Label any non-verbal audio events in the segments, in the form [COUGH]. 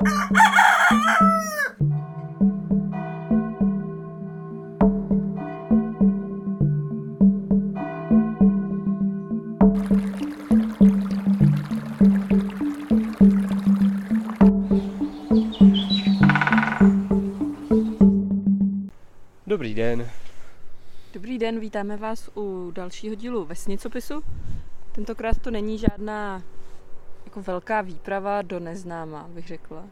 Dobrý den. Dobrý den, vítáme vás u dalšího dílu Vesnicopisu. Tentokrát to není žádná jako velká výprava do neznáma, bych řekla.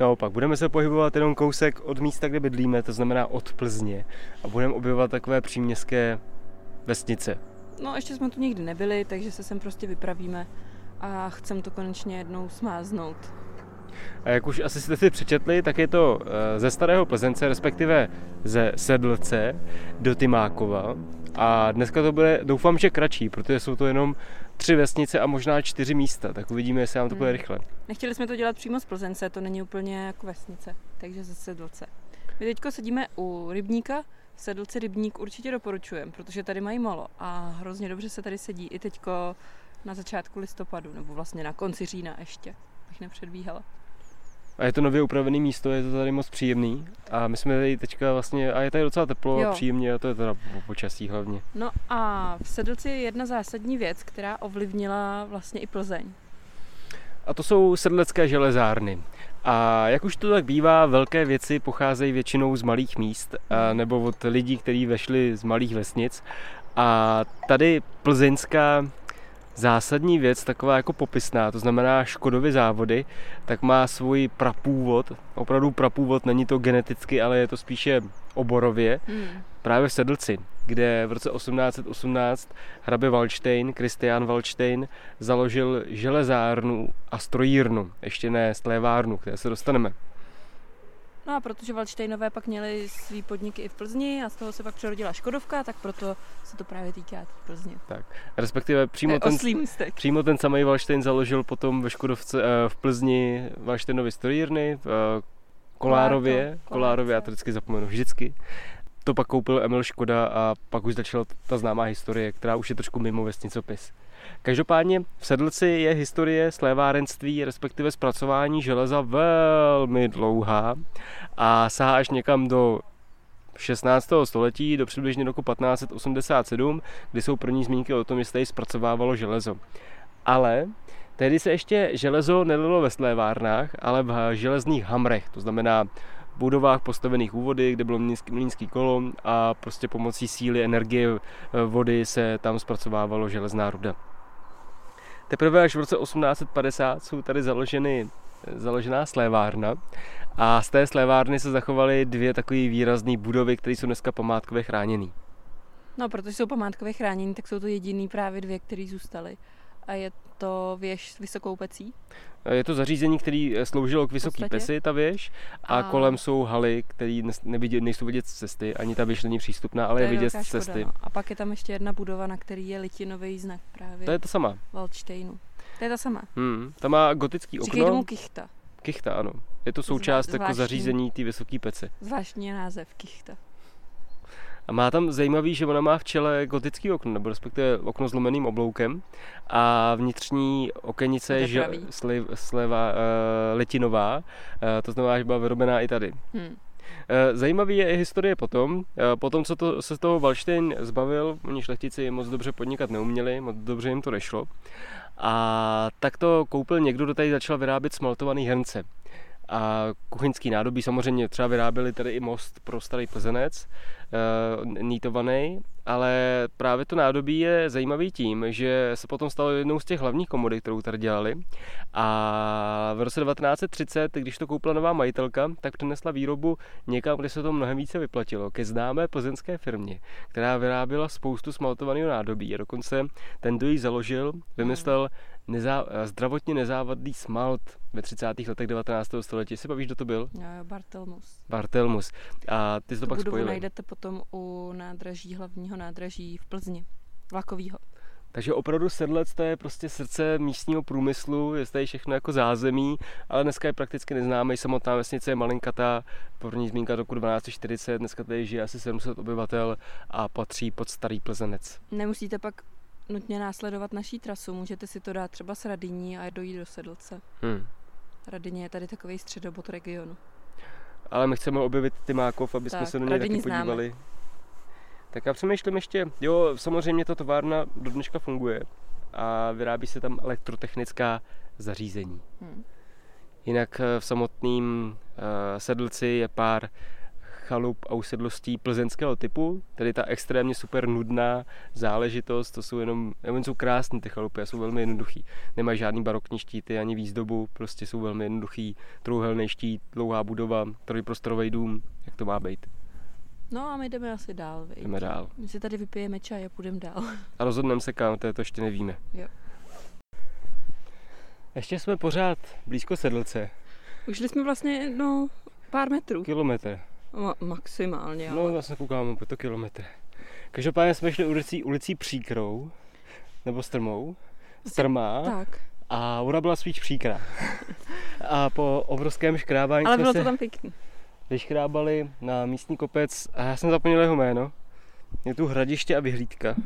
Naopak, budeme se pohybovat jenom kousek od místa, kde bydlíme, to znamená od Plzně. A budeme objevovat takové příměstské vesnice. No, ještě jsme tu nikdy nebyli, takže se sem prostě vypravíme a chcem to konečně jednou smáznout. A jak už asi jste si přečetli, tak je to eh, ze Starého Plzence, respektive ze Sedlce do Tymákova. A dneska to bude, doufám, že kratší, protože jsou to jenom tři vesnice a možná čtyři místa, tak uvidíme, jestli nám to bude Hmm. rychle. Nechtěli jsme to dělat přímo z Plzence, to není úplně jako vesnice, takže ze Sedlce. My teďko sedíme u rybníka, v Sedlci rybník určitě doporučujem, protože tady mají malo a hrozně dobře se tady sedí i teďko na začátku listopadu, nebo vlastně na konci října ještě, bych nepředbíhala. A je to nově upravené místo, je to tady moc příjemný. A my jsme tady teďka vlastně, a je tady docela teplo Jo. a příjemně, a to je teda po počasí hlavně. No a v Sedlci je jedna zásadní věc, která ovlivnila vlastně i Plzeň. A to jsou sedlecké železárny. A jak už to tak bývá, velké věci pocházejí většinou z malých míst a nebo od lidí, kteří vešli z malých vesnic. A tady plzeňská zásadní věc, taková jako popisná, to znamená Škodovy závody, tak má svůj prapůvod. Opravdu prapůvod, není to geneticky, ale je to spíše oborově. Hmm. Právě v Sedlci, kde v roce 1818 hrabě Valštejn, Kristián Valštejn, založil železárnu a strojírnu, ještě ne slévárnu, které se dostaneme. No a protože Valštejnové pak měli svý podniky i v Plzni a z toho se pak přerodila Škodovka, tak proto se to právě týká té Plzně. Respektive To přímo ten, přímo ten samý Valštejn založil potom ve Škodovce, eh, v Plzni Valštejnovy strojírny, v eh, Kolárově, Kolárko, Kolárově, já to vždycky zapomenu, vždycky. To pak koupil Emil Škoda a pak už začala ta známá historie, která už je trošku mimo vesnicopis. Každopádně v Sedlci je historie slévárenství, respektive zpracování železa velmi dlouhá a sahá až někam do 16. století, do přibližně roku 1587, kdy jsou první zmínky o tom, tady zpracovávalo železo. Ale tehdy se ještě železo nelilo ve slévárnách, ale v železných hamrech, to znamená budovách postavených u vody, kde bylo mlýnský kolo a prostě pomocí síly, energie eh, vody se tam zpracovávalo železná ruda. Teprve až v roce 1850 jsou tady založeny, založená slévárna a z té slévárny se zachovaly dvě takové výrazné budovy, které jsou dneska památkově chráněné. No, protože jsou památkově chránění, tak jsou to jediný právě dvě, které zůstaly. A je to věž s vysokou pecí. Je to zařízení, které sloužilo k vysoký podstatě. pesi, ta věž, a, A- kolem jsou haly, které nevidě, nejsou vidět z cesty, ani ta věž není přístupná, ale To je vidět z cesty. no. A pak je tam ještě jedna budova, na který je litinový znak právě To je to sama. Waldsteinu. To je ta sama. Hmm. Ta má gotický Říkej okno. tomu Kichta. Kichta, ano. Je to součást jako zvláštní. zařízení té vysoké pece. Zvláštní je název Kichta. A má tam zajímavý, že ona má v čele gotický okno, nebo respektive okno s lomeným obloukem a vnitřní okenice je že, Otepravý. sliv, sleva, uh, letinová, uh, to znamená, že byla vyrobená i tady. Hm. Eh, Zajímavý je i historie potom. Potom, co to, se z toho Valštejn zbavil, oni šlechtici moc dobře podnikat neuměli, moc dobře jim to nešlo. A tak to koupil někdo, kdo tady začal vyrábět smaltovaný hrnce. A kuchyňský nádobí samozřejmě třeba vyráběli tady i most pro starý plzenec, eh, nítovaný, ale právě to nádobí je zajímavý tím, že se potom stalo jednou z těch hlavních komodit, kterou tady dělali. A v roce 1930, když to koupila nová majitelka, tak přinesla výrobu někam, kde se to mnohem více vyplatilo, ke známé plzeňské firmě, která vyráběla spoustu smaltovaného nádobí. A dokonce ten, kdo ji založil, vymyslel nezá, zdravotně nezávadný smalt ve 30. letech 19. století. Si bavíš, kdo to byl? Bartelmus. Bartelmus. A ty jsi to Tu pak spojili. najdete potom u nádraží, hlavního nádraží v Plzni. Vlakovýho. Takže opravdu Sedlec to je prostě srdce místního průmyslu, je tady všechno jako zázemí, ale dneska je prakticky neznámý, samotná vesnice je malinkatá, první zmínka roku 1240, dneska tady žije asi 700 obyvatel a patří pod starý Plzenec. Nemusíte pak nutně následovat naší trasu, můžete si to dát třeba s Radýní a dojít do Sedlce. Hmm. Radyně je tady takový středobod regionu. Ale my chceme objevit Tymákov, aby jsme Tak, se do něj taky Radyni známe. Tak já přemýšlím ještě, jo, samozřejmě ta továrna do dneška funguje a vyrábí se tam elektrotechnická zařízení. Hm. Jinak eh, v samotném uh, sedlci je pár chalup a usedlostí plzeňského typu, tedy ta extrémně super nudná záležitost, to jsou jenom, jenom jsou krásné ty chalupy a jsou velmi jednoduchý. Nemají žádný barokní štíty ani výzdobu, prostě jsou velmi jednoduchý, trouhelný štít, dlouhá budova, trojprostorový dům, jak to má být. No a my jdeme asi dál, viď? Jdeme dál. My si tady vypijeme čaj a půjdeme dál. A rozhodneme se kam, to, je to ještě nevíme. Jo. Ještě jsme pořád blízko sedlce, Ušli jsme vlastně, no, pár metrů. kilometr. Ma- maximálně, No, ale... vlastně koukáme po to kilometr. Každopádně jsme šli ulicí, ulicí Příkrou, nebo Strmou, Strmá, Tak, a ona byla spíš příkrá. [LAUGHS] A po obrovském škrábání ale jsme bylo se to tam pěkný. Vyškrábali na místní kopec a já jsem zapomněl jeho jméno. Je tu hradiště a vyhlídka.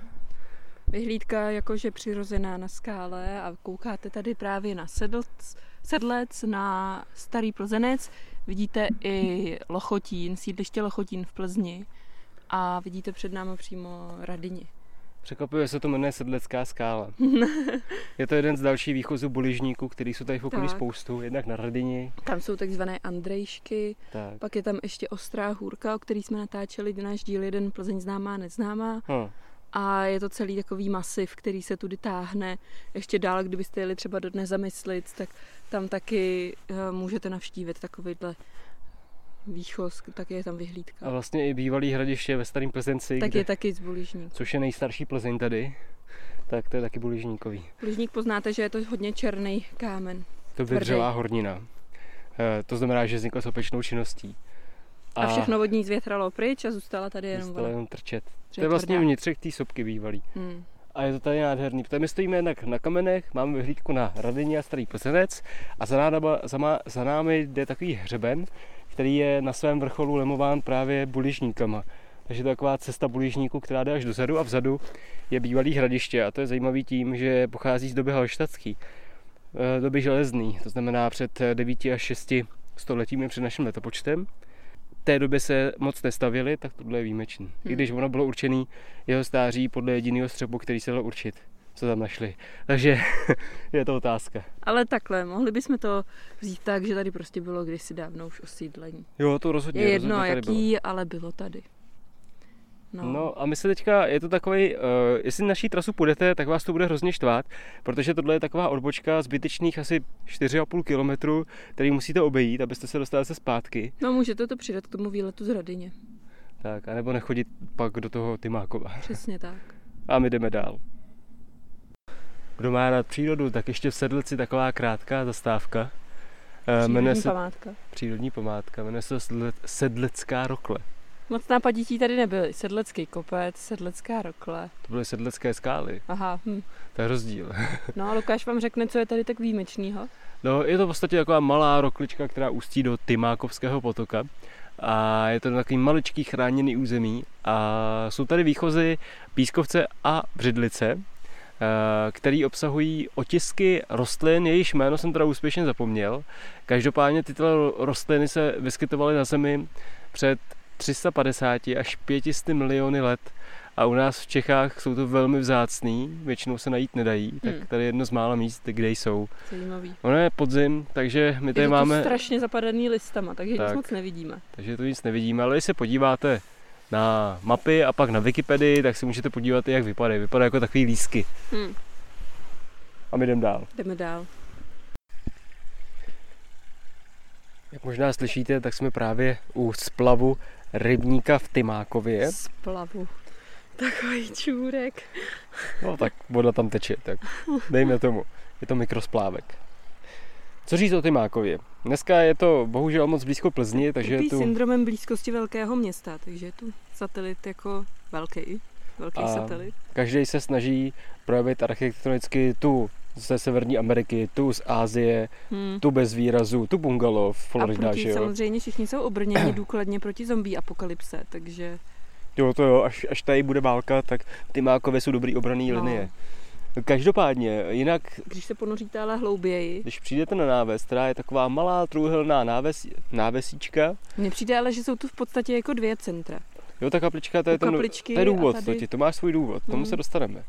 Vyhlídka jakože přirozená na skále a koukáte tady právě na sedlc, sedlec, na starý plzenec. Vidíte i Lochotín, sídliště Lochotín v Plzni a vidíte před námi přímo Radyni. Překvapivě se to jmenuje Sedlecká skála. [LAUGHS] Je to jeden z dalších výchozů buližníků, který jsou tady v okolí Tak. spoustu, jednak na Radini. Tam jsou takzvané Andrejšky, Tak. pak je tam ještě Ostrá hůrka, o který jsme natáčeli náš díl jeden Plzeň známá, neznámá. Hm. A je to celý takový masiv, který se tudy táhne. Ještě dál, kdybyste jeli třeba do dne zamyslit, tak tam taky uh, můžete navštívit takovýhle výchoz, tak je tam vyhlídka. A vlastně i bývalý hradiště ve Starém Plzenci, tak kde, je taky z Buližník. což je nejstarší Plzeň tady, tak to je taky buližníkový. Buližník poznáte, že je to hodně černý kámen. To vydřelá hornina. Eh, To znamená, že vznikla sopečnou činností. A, všechno od ní zvětralo pryč a zůstala tady jenom zůstala jenom trčet. To je vlastně vnitřek té sopky bývalý. Hmm. A je to tady nádherný, protože my stojíme jednak na kamenech, máme vyhlídku na Radyni a Starý Plzenec a za, náma, za, má, za námi jde takový hřeben, který je na svém vrcholu lemován právě buližníkama. Takže to je taková cesta buližníků, která jde až dozadu a vzadu je bývalý hradiště a to je zajímavý tím, že pochází z doby halštatský, eh, doby železný, to znamená před 9 až 6 stoletími před naším letopočtem. V té době se moc nestavili, tak tohle je výjimečný. I Hmm. když ono bylo určený jeho stáří podle jediného střepu, který se dal určit, co tam našli. Takže [LAUGHS] je to otázka. Ale takhle, mohli bychom to vzít tak, že tady prostě bylo kdysi dávno už osídlení. Jo, to rozhodně. Je jedno, rozhodně tady bylo. jaký, ale bylo tady. No. No a my se teďka, je to takový, uh, jestli naší trasu půjdete, tak vás to bude hrozně štvát, protože tohle je taková odbočka zbytečných asi 4,5 kilometru, který musíte obejít, abyste se dostali se zpátky. no můžete to přidat k tomu výletu z Radyně. Tak, anebo nechodit pak do toho Tymákova. Přesně tak. A my jdeme dál. Kdo má rád přírodu, tak ještě v Sedlci taková krátká zastávka. Eh, Přírodní se památka. přírodní památka, jmenuje se Sedle- Sedlecká rokle. Moc nápadití tady nebyly. Sedlecký kopec, sedlecká rokle. To byly sedlecké skály, Aha, hm. to je rozdíl. [LAUGHS] No a Lukáš vám řekne, co je tady tak výjimečného. No, je to v podstatě taková malá roklička, která ústí do Tymákovského potoka. A je to takový maličký chráněný území. A jsou tady výchozy Pískovce a Břidlice, který obsahují otisky rostlin, jejichž jméno jsem teda úspěšně zapomněl. Každopádně tyto rostliny se vyskytovaly na Zemi před 350 až 500 miliony let a u nás v Čechách jsou to velmi vzácný, většinou se najít nedají, tak Hmm. tady je jedno z mála míst, kde jsou. Zajímavý. Ono je podzim, takže my Je tady to máme, strašně zapadaný listama, takže Tak. nic moc nevidíme. takže to nic nevidíme, ale když se podíváte na mapy a pak na Wikipedii, tak si můžete podívat, jak vypadají. Vypadají jako takový lísky. Hm. A my jdeme dál. Jdeme dál. Jak možná slyšíte, tak jsme právě u splavu rybníka v Tymákově. Splavu. Takový čůrek. No tak voda tam teče, tak dejme tomu. Je to mikrosplávek. Co říct o Tymákově? Dneska je to bohužel moc blízko Plzni, takže je tu... syndromem blízkosti velkého města, takže je tu satelit jako velký. Velký A- satelit. Každý se snaží projevit architektonicky tu ze Severní Ameriky, tu z Ázie, Hm. tu bez výrazu, tu bungalov, A Florida, proti, že jo? samozřejmě všichni jsou obrněni [CLEARS THROAT] důkladně proti zombie apokalypse, takže Jo, to jo, až, až tady bude válka, tak ty mákové jsou dobrý obraný No. linie. Každopádně, jinak, Když se ponoříte ale hlouběji, když přijdete na náves, která je taková malá trůhelná náves, návesíčka, mně přijde ale, že jsou tu v podstatě jako dvě centra. jo, ta kaplička, to je, U ten, to je důvod, tady- ti, to má svůj důvod, k tomu Mhm. se dostaneme.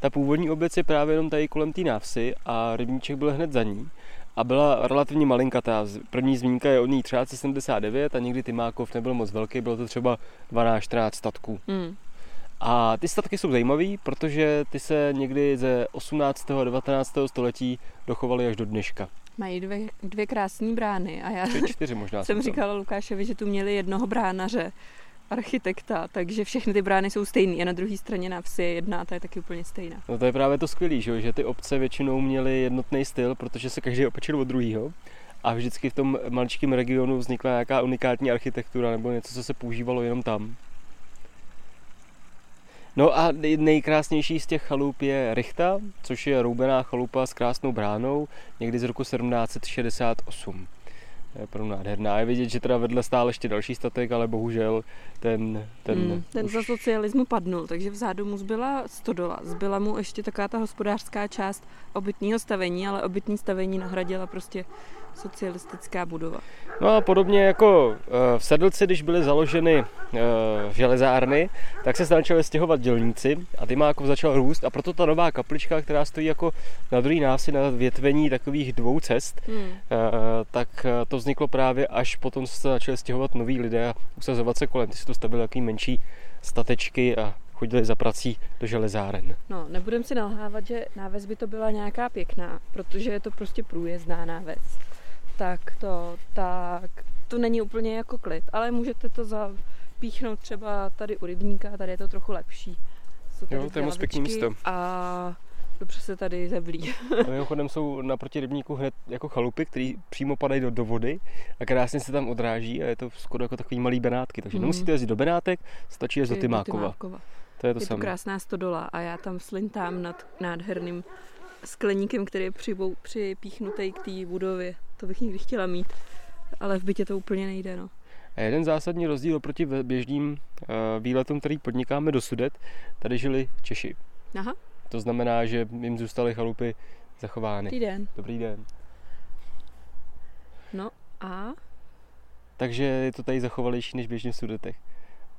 Ta původní obec je právě jenom tady kolem té návsi a rybníček byl hned za ní a byla relativně malinkatá. Z- První zmínka je od ní 1379 a nikdy Tymákov nebyl moc velký, bylo to třeba 12-14 statků. Hmm. A ty statky jsou zajímavé, protože ty se někdy ze 18. a 19. století dochovaly až do dneška. Mají dvě, dvě krásné brány a já Tři, čtyři možná. [LAUGHS] jsem říkala Lukášovi, že tu měli jednoho bránaře, architekta, takže všechny ty brány jsou stejný a na druhé straně na vsi je jedna ta je taky úplně stejná. No to je právě to skvělé, že, že ty obce většinou měly jednotný styl, protože se každý opečil od druhého. A vždycky v tom maličkém regionu vznikla nějaká unikátní architektura nebo něco, co se používalo jenom tam. No a nej- nejkrásnější z těch chalup je Richta, což je roubená chalupa s krásnou bránou, někdy z roku 1768. To je opravdu nádherná. Je vidět, že teda vedle stál ještě další statek, ale bohužel ten... ten, Hmm, ten už- za socialismu padnul, takže vzadu mu zbyla stodola. Zbyla mu ještě taková ta hospodářská část obytného stavení, ale obytní stavení nahradila prostě socialistická budova. No a podobně jako eh, v Sedlci, když byly založeny eh, železárny, tak se začaly stěhovat dělníci a Tymákov začal růst a proto ta nová kaplička, která stojí jako na druhý návsi na větvení takových dvou cest, Hmm. eh, tak to vzniklo právě až potom, co se začaly stěhovat noví lidé a usazovat se kolem. Ty si tu stavili takový menší statečky a chodili za prací do železáren. No, nebudem si nalhávat, že náves by to byla nějaká pěkná, protože je to prostě průjezdná náves. Tak to, tak to není úplně jako klid, ale můžete to zapíchnout třeba tady u rybníka, tady je to trochu lepší. Jsou tady Jo, to je moc pěkný místo. A dobře se tady zeblí. [LAUGHS] A mimochodem jsou naproti rybníku hned jako chalupy, které přímo padají do, do vody a krásně se tam odráží a je to skoro jako takový malý Benátky. Takže Mhm. nemusíte jezdit do Benátek, stačí jezdit do Do Tymákova. To je to Je to samé. krásná stodola a já tam slintám nad nádherným skleníkem, který je přibou, připíchnutý k té budově. To bych někdy chtěla mít, ale v bytě to úplně nejde. No. A jeden zásadní rozdíl oproti běžným uh, výletům, který podnikáme do Sudet, tady žili Češi. Aha, To znamená, že jim zůstaly chalupy zachovány. týden. Dobrý den. No a Takže je to tady zachovalější než běžně v Sudetech.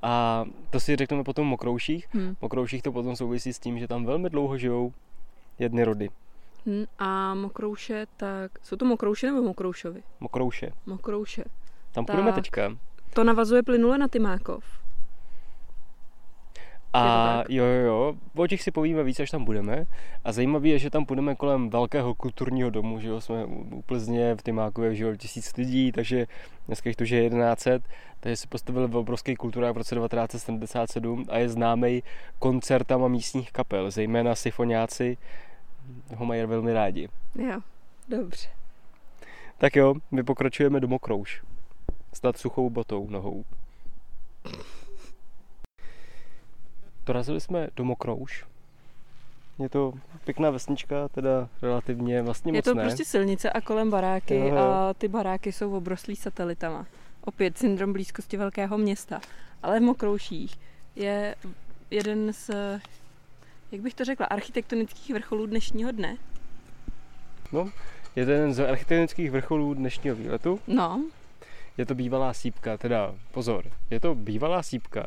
A to si řekneme potom o Mokrouších. hm. V Mokrouších to potom souvisí s tím, že tam velmi dlouho žijou jedny rody. A mokrouše, tak jsou to mokrouše nebo mokroušovi? Mokrouše. Mokrouše. Tam půjdeme Tak. teďka. To navazuje plynule na Tymákov. A jo, jo, jo, o těch si povíme víc, až tam budeme. A zajímavé je, že tam půjdeme kolem velkého kulturního domu, že jo, jsme u Plzně, v Tymákově žilo tisíc lidí, takže dneska jich tu žije 1100, takže si postavili v obrovský kulturák v roce 1977 a je známý koncertama místních kapel, zejména symfoniáci ho mají velmi rádi. Jo, dobře. Tak jo, my pokračujeme do Mokrouš. Snad suchou botou nohou. Dorazili jsme do Mokrouš. Je to pěkná vesnička, teda relativně vlastně Je to ne. prostě silnice a kolem baráky Jo, jo. a ty baráky jsou obroslí satelitama. Opět syndrom blízkosti velkého města. Ale v Mokrouších je jeden z, jak bych to řekla, architektonických vrcholů dnešního dne. Je to jeden z architektonických vrcholů dnešního výletu. No, Je to bývalá sípka, teda pozor, je to bývalá sípka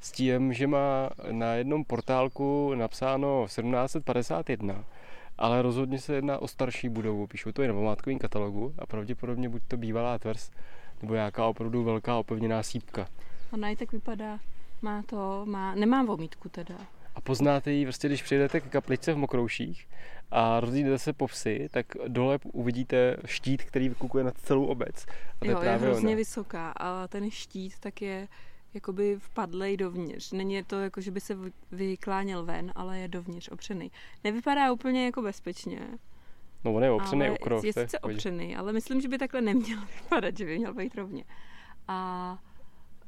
s tím, že má na jednom portálku napsáno 1751, ale rozhodně se jedná o starší budovu. Píšou to i na památkovém katalogu a pravděpodobně buď to bývalá tvrz, nebo nějaká opravdu velká opevněná sípka. ona i tak vypadá. Má to, má, nemá vomítku teda. A poznáte ji, prostě když přijdete k kapličce v Mokrouších a rozdíte se po vsi, tak dole uvidíte štít, který vykukuje nad celou obec. A to Jo, je je právě hrozně ona. vysoká a ten štít tak je jakoby vpadlej dovnitř. Není to jako, že by se vy- vykláněl ven, ale je dovnitř opřený. Nevypadá úplně jako bezpečně, No on je opřený ale o krov. je to sice opřený, ale myslím, že by takhle neměl [LAUGHS] vypadat, že by měl být rovně. A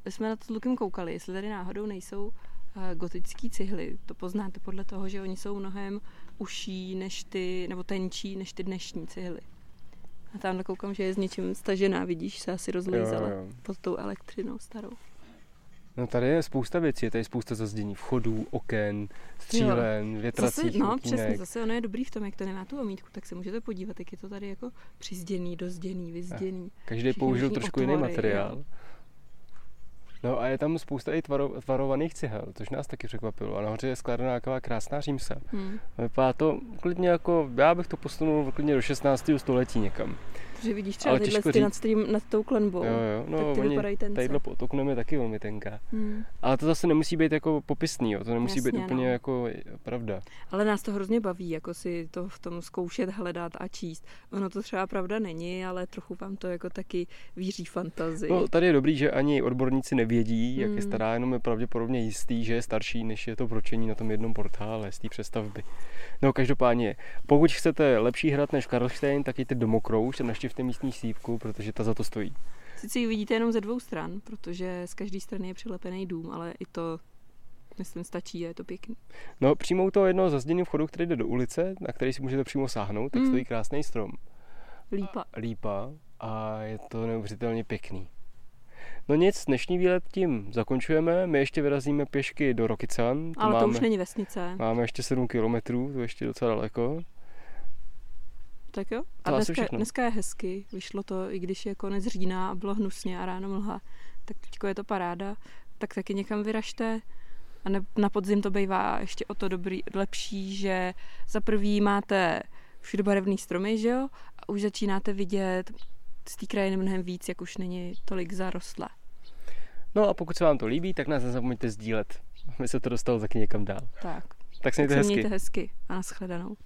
jsme na to s Lukem koukali, jestli tady náhodou nejsou gotické cihly. To poznáte podle toho, že oni jsou mnohem uší než ty, nebo tenčí než ty dnešní cihly. A tam koukám, že je s něčím stažená, vidíš, se asi rozlejzala Jo, jo. pod tou elektřinou starou. No tady je spousta věcí, je tady spousta zazdění vchodů, oken, střílen, větracích Zase, no, přesně, zase ono je dobrý v tom, jak to nemá tu omítku, tak se můžete podívat, jak je to tady jako přizděný, dozděný, vyzděný. Každý všechny použil možný trošku jiný otvory, materiál. jo. No a je tam spousta i tvaro, tvarovaných cihel, což nás taky překvapilo. A nahoře je skladaná taková krásná římsa. Hmm. Vypadá to klidně jako, já bych to posunul klidně do 16. století někam. Protože vidíš třeba Ale tyhle ty nad, tím, nad tou klenbou. Jo, jo, no tak ty oni, vypadají tence. tadyhle pod oknem je taky velmi tenká. Hmm. Ale to zase nemusí být jako popisný, jo. to nemusí být Jasně, úplně no. jako pravda. Ale nás to hrozně baví, jako si to v tom zkoušet, hledat a číst. Ono to třeba pravda není, ale trochu vám to jako taky víří fantazii. No, tady je dobrý, že ani odborníci nevědí, jak je Hmm. stará, jenom je pravděpodobně jistý, že je starší, než je to pročení na tom jednom portále z té přestavby. No, každopádně, pokud chcete lepší hrad než Karlštejn, tak jděte do Mokrouš a naštěvte místní sívku, protože ta za to stojí. Sice ji vidíte jenom ze dvou stran, protože z každé strany je přilepený dům, ale i to, myslím, stačí a je to pěkný. No, přímo u toho jednoho zazděného vchodu, který jde do ulice, na který si můžete přímo sáhnout, tak Hmm. stojí krásný strom. Lípa. lípa a je to neuvěřitelně pěkný. No nic, dnešní výlet tím zakončujeme. My ještě vyrazíme pěšky do Rokycan. Ale máme, to už není vesnice. Máme ještě 7 kilometrů, to je ještě docela daleko. Tak jo. A To dneska, dneska je hezky. Vyšlo to, i když je konec října a bylo hnusně a ráno mlha. Tak teďko je to paráda. Tak taky někam vyražte. A ne, na podzim to bývá ještě o to dobrý, lepší, že za prvý máte všude barevný stromy, že jo? A už začínáte vidět z té krajiny mnohem víc, jak už není tolik zarostlé. No a pokud se vám to líbí, tak nás nezapomeňte sdílet. My se to dostalo taky někam dál. Tak, Tak se tak mějte se hezky. mějte hezky a nashledanou.